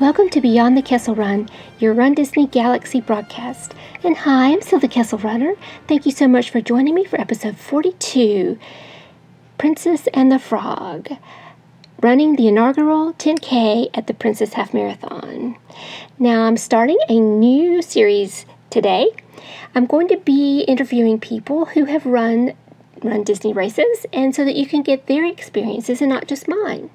Welcome to Beyond the Kessel Run, your Run Disney Galaxy broadcast. And hi, I'm Syl the Kessel Runner. Thank you so much for joining me for episode 42 Princess and the Frog, running the inaugural 10K at the Princess Half Marathon. Now, I'm starting a new series today. I'm going to be interviewing people who have run run Disney races and so that you can get their experiences and not just mine.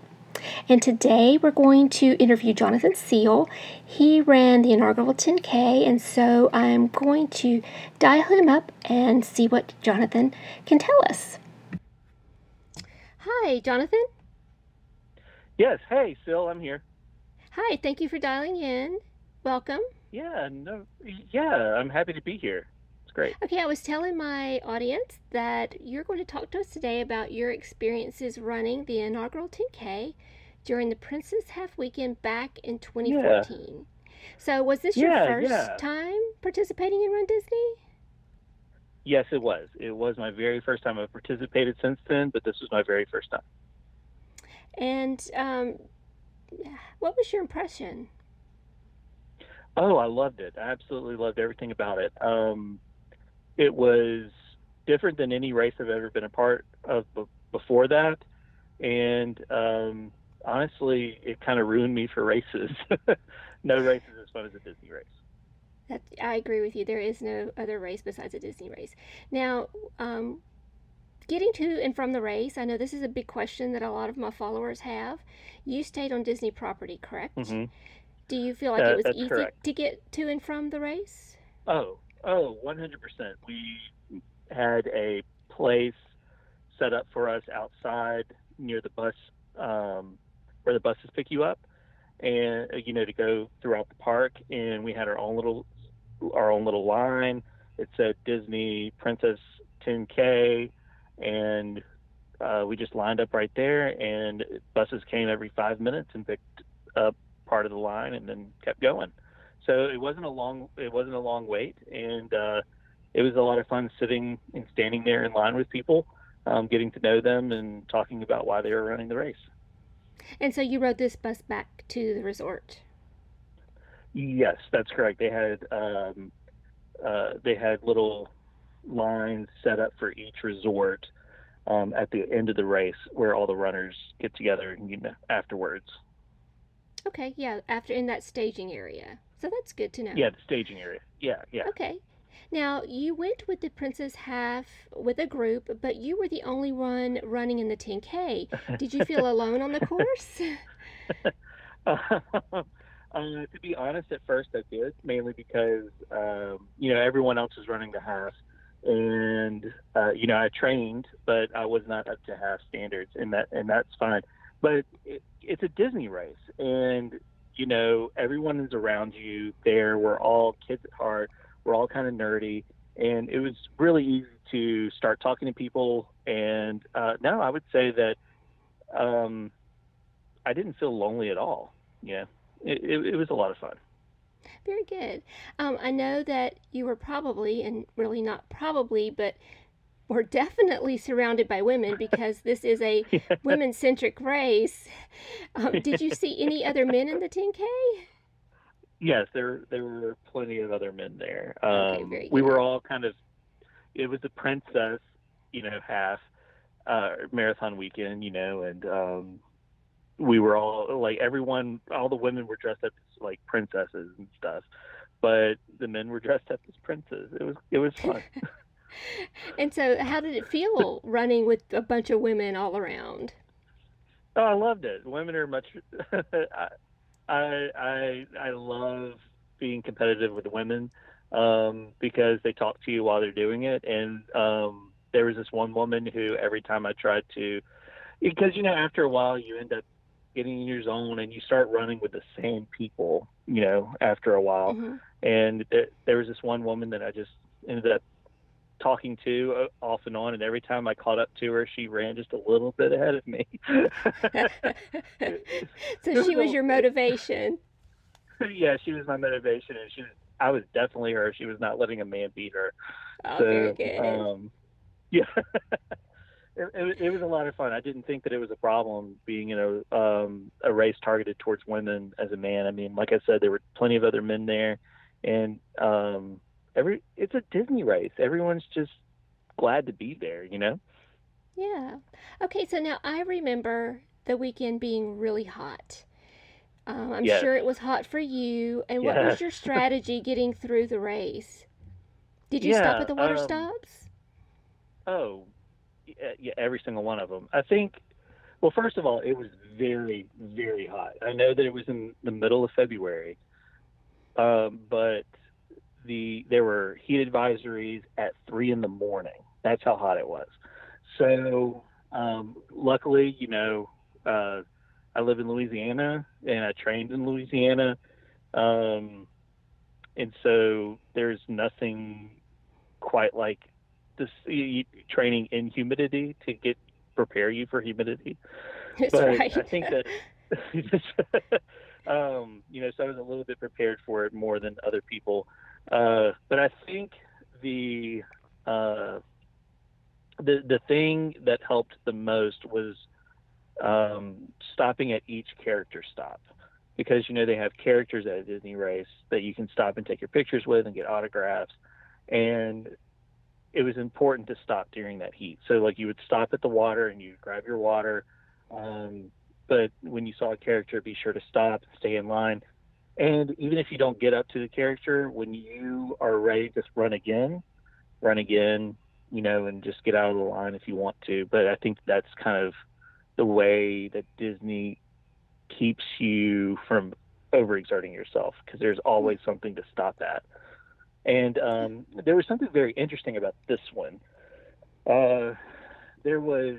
And today we're going to interview Jonathan Seal. He ran the inaugural 10K, and so I'm going to dial him up and see what Jonathan can tell us. Hi, Jonathan. Yes. Hey, Seal, I'm here. Hi, thank you for dialing in. Welcome. Yeah, no, yeah, I'm happy to be here. Great. Okay, I was telling my audience that you're going to talk to us today about your experiences running the inaugural 10K during the Princess Half Weekend back in 2014. Yeah. So, was this your first yeah. time participating in Run Disney? Yes, it was. It was my very first time. I've participated since then, but this was my very first time. And um, what was your impression? Oh, I loved it. I absolutely loved everything about it. Um, it was different than any race I've ever been a part of b- before that, and um, honestly, it kind of ruined me for races. no race is as fun as a Disney race. That, I agree with you. There is no other race besides a Disney race. Now, um, getting to and from the race, I know this is a big question that a lot of my followers have. You stayed on Disney property, correct? hmm Do you feel like Uh, it was easy correct. to get to and from the race? Oh, oh, 100%. We had a place set up for us outside near the bus, um, where the buses pick you up, and uh, you know to go throughout the park. And we had our own little, our own little line. It said Disney Princess 10K, and uh, we just lined up right there. And buses came every five minutes and picked up part of the line, and then kept going so it wasn't a long it wasn't a long wait and uh it was a lot of fun sitting and standing there in line with people um, getting to know them and talking about why they were running the race And so you rode this bus back to the resort. yes that's correct they had um uh they had little lines set up for each resort um, at the end of the race where all the runners get together and you know afterwards Okay, yeah, after in that staging area. So that's good to know. yeah the staging area yeah yeah Okay. Now, you went with the Princess Half with a group, but you were the only one running in the 10K. Did you feel alone on the course? uh, to be honest, at first I did, mainly because um, you know everyone else was running the half, and uh, you know I trained, but I was not up to half standards, and that and that's fine. But it, it's a Disney race, and you know everyone is around you there. We're all kids at heart. We're all kind of nerdy, and it was really easy to start talking to people. And uh, no, I would say that um, I didn't feel lonely at all. Yeah, it, it, it was a lot of fun. Very good. Um, I know that you were probably, and really not probably, but were definitely surrounded by women because this is a women centric race. Um, did you see any other men in the 10K? Yes, there there were plenty of other men there. Um, very we were all kind of. It was a princess, you know, half uh, marathon weekend, you know, and um, we were all like everyone, all the women were dressed up as like princesses and stuff, but the men were dressed up as princes. It was it was fun. And so, how did it feel running with a bunch of women all around? Oh, I loved it. Women are much. I, I I I love being competitive with women um, because they talk to you while they're doing it. And um, there was this one woman who every time I tried to, because you know after a while you end up getting in your zone and you start running with the same people. You know after a while, Mhm. and there, there was this one woman that I just ended up talking to uh, off and on and every time I caught up to her she ran just a little bit ahead of me so she was your motivation. yeah, she was my motivation, and she was. I was definitely her. She was not letting a man beat her. Oh, so, very good. um, yeah. it, it, it, was a lot of fun. I didn't think that it was a problem being in a um, a race targeted towards women as a man. I mean, like I said, there were plenty of other men there, and um, every it's a Disney race. Everyone's just glad to be there, you know. Yeah. Okay, so now I remember the weekend being really hot. Um, I'm yes. sure it was hot for you. And what was your strategy getting through the race? Did you yeah, stop at the water um, stops? Oh, yeah, every single one of them. I think. Well, first of all, it was very, very hot. I know that it was in the middle of February, um, but the there were heat advisories at three in the morning. That's how hot it was. So, um, luckily, you know, uh, I live in Louisiana and I trained in Louisiana. Um, and so there's nothing quite like this training in humidity to get prepare you for humidity. That's but right. I think that um, you know, so I was a little bit prepared for it more than other people. Uh, but I think the uh, the the thing that helped the most was um, stopping at each character stop. Because you know they have characters at a Disney race that you can stop and take your pictures with and get autographs. And it was important to stop during that heat. So like you would stop at the water and you grab your water. Um, but when you saw a character be sure to stop stay in line and even if you don't get up to the character when you are ready to run again run again you know and just get out of the line if you want to but i think that's kind of the way that Disney keeps you from overexerting yourself because there's always something to stop at. And um, there was something very interesting about this one. Uh, there was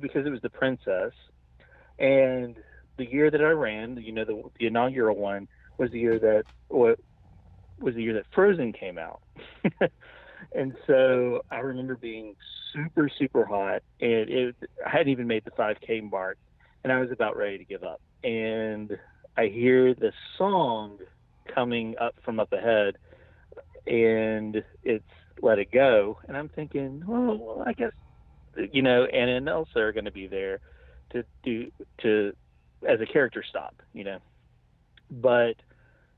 because it was the princess, and the year that I ran, you know, the, the inaugural one was the year that what was the year that Frozen came out. and so I remember being super, super hot, and it, I hadn't even made the 5K mark, and I was about ready to give up. And I hear the song coming up from up ahead, and it's "Let It Go," and I'm thinking, well, I guess you know, Anna and Elsa are going to be there to do to as a character stop, you know. But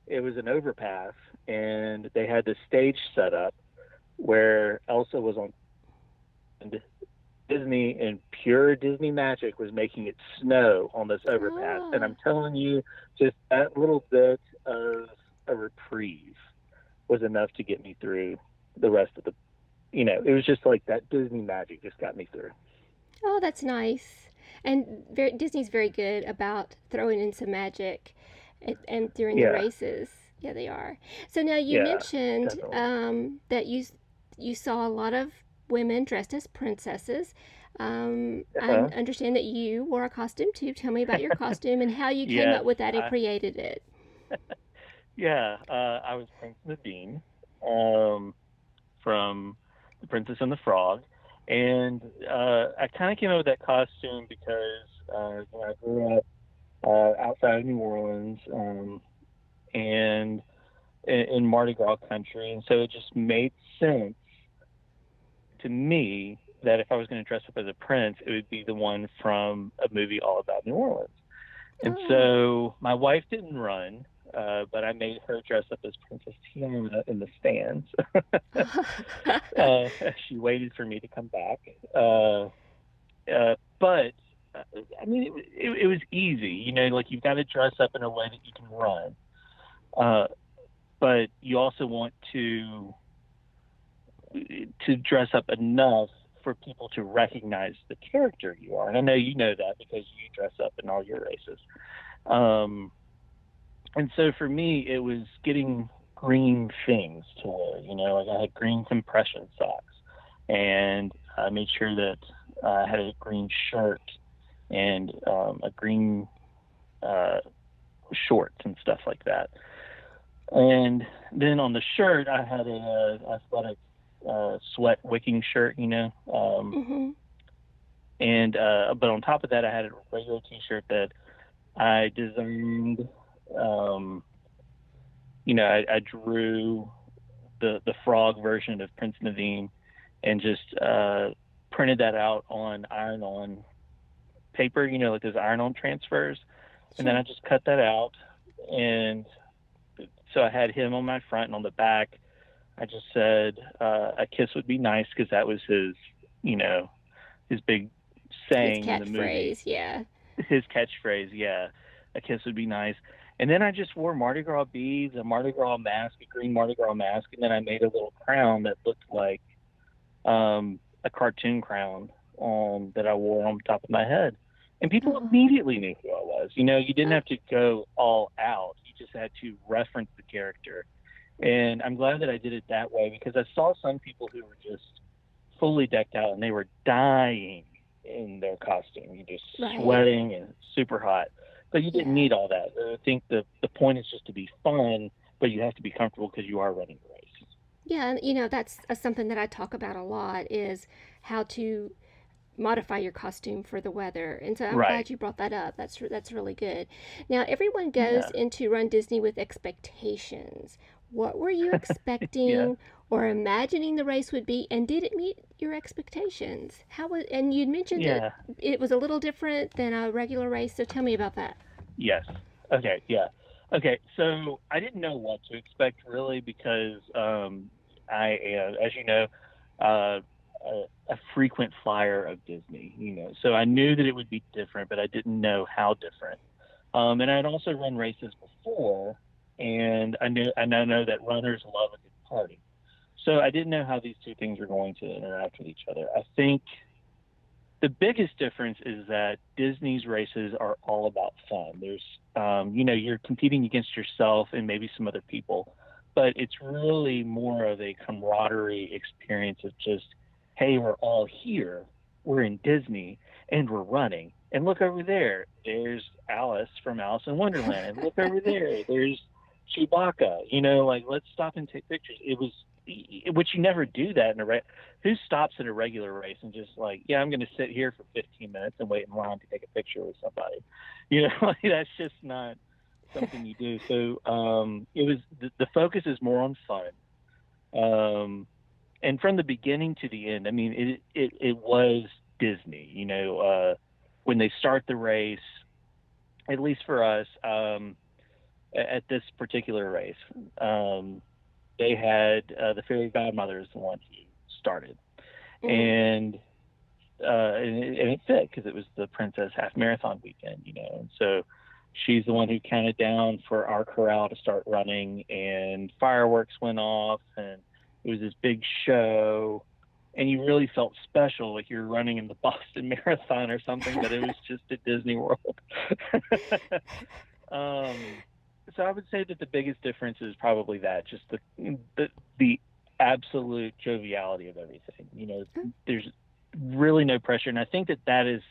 it was an overpass, and they had the stage set up where Elsa was on and Disney and pure Disney magic was making it snow on this overpass. Oh. And I'm oh. telling you, just that little bit of a reprieve was enough to get me through the rest of the, you know, it was just like that Disney magic just got me through. Oh, that's nice. And very, Disney's very good about throwing in some magic and, and during yeah. the races. Yeah, they are. So now you yeah, mentioned um, that you you saw a lot of women dressed as princesses. Um, uh-huh. I understand that you wore a costume too. Tell me about your costume and how you came yes, up with that and I, created it. yeah, uh, I was Prince Naveen um, from The Princess and the Frog. And uh, I kind of came up with that costume because uh, know, I grew up uh, outside of New Orleans um, and in, in Mardi Gras country. And so it just made sense to me that if I was going to dress up as a prince, it would be the one from a movie all about New Orleans. And oh. so my wife didn't run, uh, but I made her dress up as Princess Tiana in the stands. uh, she waited for me to come back. Uh, uh but I mean, it, it, it, was easy. You know, like you've got to dress up in a way that you can run. Uh, but you also want to to dress up enough for people to recognize the character you are. And I know you know that because you dress up in all your races. Um, and so for me, it was getting green things to wear. You know, like I had green compression socks, and I made sure that I had a green shirt and um, a green uh, shorts and stuff like that. And then on the shirt, I had a, a athletic uh, sweat wicking shirt, you know. Um, mm-hmm. And uh, but on top of that, I had a regular T-shirt that I designed. Um, you know, I, I, drew the the frog version of Prince Naveen and just uh, printed that out on iron on paper, you know, like those iron on transfers. And then I just cut that out. And so I had him on my front and on the back. I just said uh, a kiss would be nice because that was his, you know, his big saying His in the movie. catchphrase, yeah. His catchphrase, yeah, a kiss would be nice. And then I just wore Mardi Gras beads, a Mardi Gras mask, a green Mardi Gras mask, and then I made a little crown that looked like um, a cartoon crown um, that I wore on top of my head. And people Oh. immediately knew who I was. You know, you didn't Oh. have to go all out. You just had to reference the character. And I'm glad that I did it that way because I saw some people who were just fully decked out and they were dying in their costume, You're just Right. sweating and super hot. But you didn't need all that. I think the the point is just to be fun, but you have to be comfortable because you are running a race. Yeah, and you know, that's uh, something that I talk about a lot is how to modify your costume for the weather. And so I'm Right. glad you brought that up. That's that's really good. Now, everyone goes into Run Disney with expectations. What were you expecting or imagining the race would be, and did it meet your expectations? How was? And you mentioned Yeah. that it was a little different than a regular race. So tell me about that. Yes. Okay. Yeah. Okay. So I didn't know what to expect really because um, I am, as you know, uh, a, a frequent flyer of Disney. You know, so I knew that it would be different, but I didn't know how different. Um, and I'd also run races before, and I knew and I know that runners love a good party. So I didn't know how these two things were going to interact with each other. I think the biggest difference is that Disney's races are all about fun. There's, um, you know, you're competing against yourself and maybe some other people, but it's really more of a camaraderie experience of just, hey, we're all here, we're in Disney, and we're running. And look over there, there's Alice from Alice in Wonderland. And look over there, there's Chewbacca. You know, like let's stop and take pictures. It was, which you never do that in a race who stops at a regular race and just like, yeah, I'm going to sit here for 15 minutes and wait in line to take a picture with somebody? You know, like, that's just not something you do. So um, it was the, the focus is more on fun. Um, and from the beginning to the end, I mean, it it, it was Disney. You know, uh, when they start the race, at least for us, um, at this particular race, um, they had uh, the fairy godmother is the one who started, Mhm. and uh, and, it, and it fit because it was the princess half marathon weekend, you know, and so she's the one who counted down for our corral to start running, and fireworks went off, and it was this big show. And you really felt special, like you were running in the Boston Marathon or something, but it was just at Disney World. um, so I would say that the biggest difference is probably that, just the the, the absolute joviality of everything. You know, there's really no pressure, and I think that that is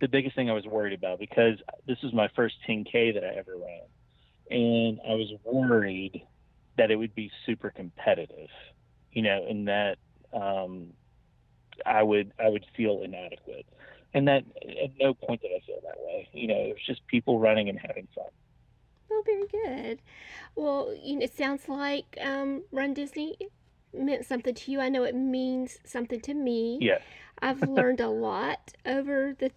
the biggest thing I was worried about because this was my first 10k that I ever ran, and I was worried that it would be super competitive. You know, and that um, I would I would feel inadequate, and that at no point did I feel that way. You know, it was just people running and having fun. Oh, very good. Well, you know, it sounds like um, Run Disney meant something to you. I know it means something to me. Yes. I've learned a lot over the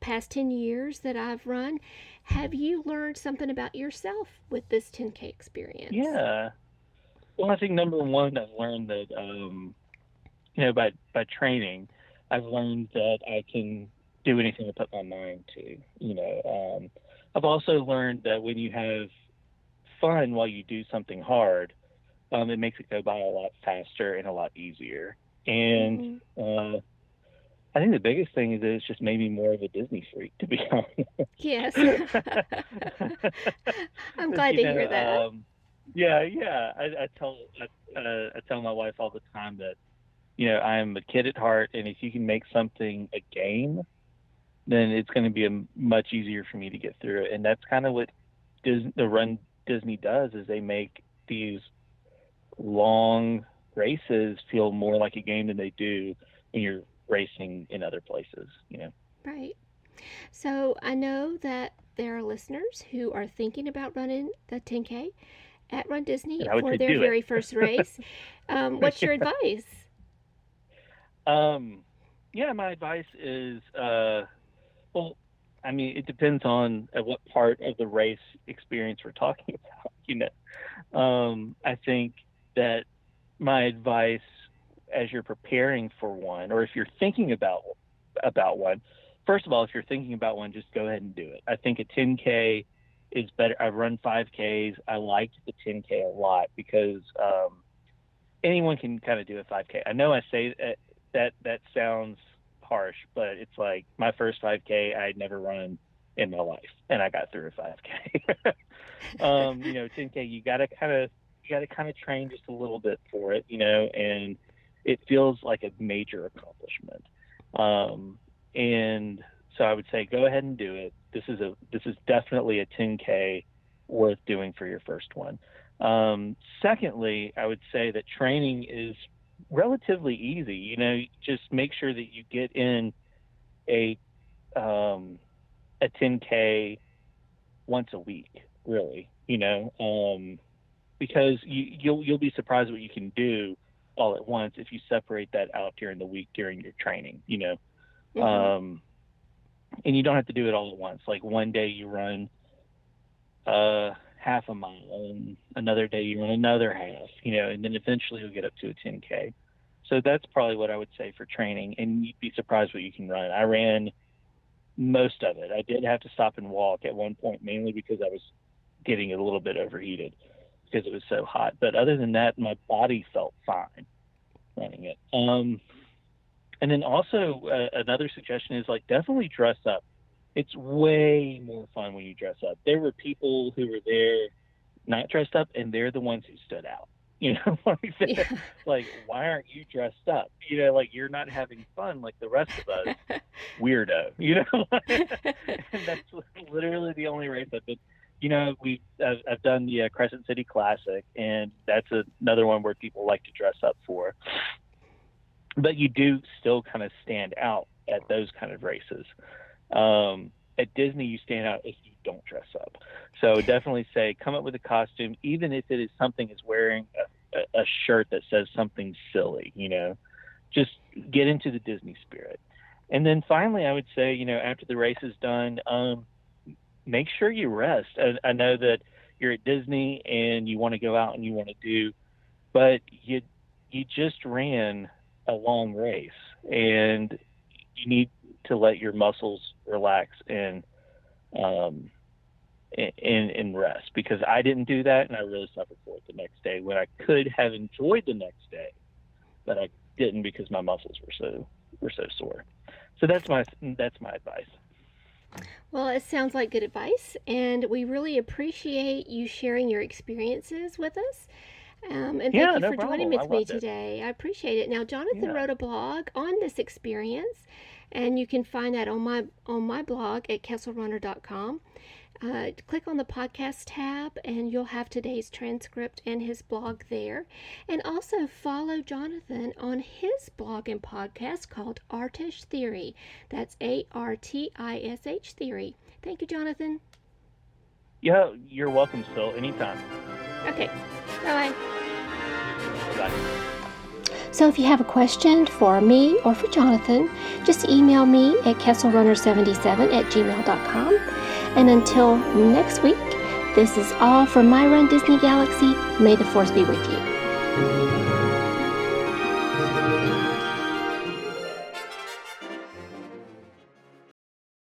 past 10 years that I've run. Have you learned something about yourself with this 10K experience? Yeah. Well, I think number one, I've learned that, um, you know, by by training, I've learned that I can do anything I put my mind to. You know, um, I've also learned that when you have fun while you do something hard, um, it makes it go by a lot faster and a lot easier. And Mhm. uh, I think the biggest thing is that it's just made me more of a Disney freak, to be honest. Yes. I'm glad You to hear that. Um, yeah, yeah. I, I tell I, uh, I tell my wife all the time that you know I am a kid at heart, and if you can make something a game, then it's going to be a, much easier for me to get through it. And that's kind of what Dis- the Run Disney does is they make these long races feel more like a game than they do when you're racing in other places. You know. Right. So I know that there are listeners who are thinking about running the 10K at Run Disney And I would for their do it. very first race. Um, what's your advice? Um, yeah, my advice is, uh, well, I mean, it depends on at what part of the race experience we're talking about. You know, um, I think that my advice as you're preparing for one, or if you're thinking about about one, first of all, if you're thinking about one, just go ahead and do it. I think a 10k is better. I've run 5ks. I liked the 10k a lot because um, anyone can kind of do a 5k. I know I say that that that sounds harsh, but it's like my first 5k I'd never run in my life, and I got through a 5k. um, you know, 10k you got to kind of you got to kind of train just a little bit for it, you know, and it feels like a major accomplishment. Um, and so I would say go ahead and do it. This is a this is definitely a 10k worth doing for your first one. Um, secondly, I would say that training is relatively easy. You know, just make sure that you get in a um, a 10k once a week. Really, you know, um, because you, you'll you'll be surprised what you can do all at once if you separate that out during the week during your training. You know, mm-hmm. um, and you don't have to do it all at once. Like one day you run uh, half a mile, and another day you run another half. You know, and then eventually you'll get up to a 10k. So that's probably what I would say for training, and you'd be surprised what you can run. I ran most of it. I did have to stop and walk at one point, mainly because I was getting a little bit overheated because it was so hot. But other than that, my body felt fine running it. Um, and then also uh, another suggestion is like definitely dress up. It's way more fun when you dress up. There were people who were there not dressed up, and they're the ones who stood out. You know, like, yeah. like why aren't you dressed up? You know, like you're not having fun like the rest of us, weirdo. You know, and that's literally the only race I've been you know, we I've, I've done the uh, Crescent City Classic, and that's a, another one where people like to dress up for. But you do still kind of stand out at those kind of races. Um, at Disney, you stand out if you don't dress up. So definitely say, come up with a costume, even if it is something as wearing a, a, shirt that says something silly. You know, just get into the Disney spirit. And then finally, I would say, you know, after the race is done, um, make sure you rest. I, I know that you're at Disney and you want to go out and you want to do, but you you just ran a long race and you need to let your muscles relax and um and, and rest because I didn't do that and I really suffered for it the next day when I could have enjoyed the next day, but I didn't because my muscles were so were so sore. So that's my that's my advice. Well, it sounds like good advice, and we really appreciate you sharing your experiences with us. Um, and thank yeah, you no for problem. joining with me it. today. I appreciate it. Now, Jonathan Yeah. wrote a blog on this experience, and you can find that on my on my blog at kesselrunner.com. Uh, click on the podcast tab, and you'll have today's transcript and his blog there. And also follow Jonathan on his blog and podcast called Artish Theory. That's A R T I S H Theory. Thank you, Jonathan. Yeah, you're welcome, Sil. Anytime. Okay, bye. Bye. So if you have a question for me or for Jonathan, just email me at kesselrunner77 at gmail.com. And until next week, this is all from My Run Disney Galaxy. May the Force be with you.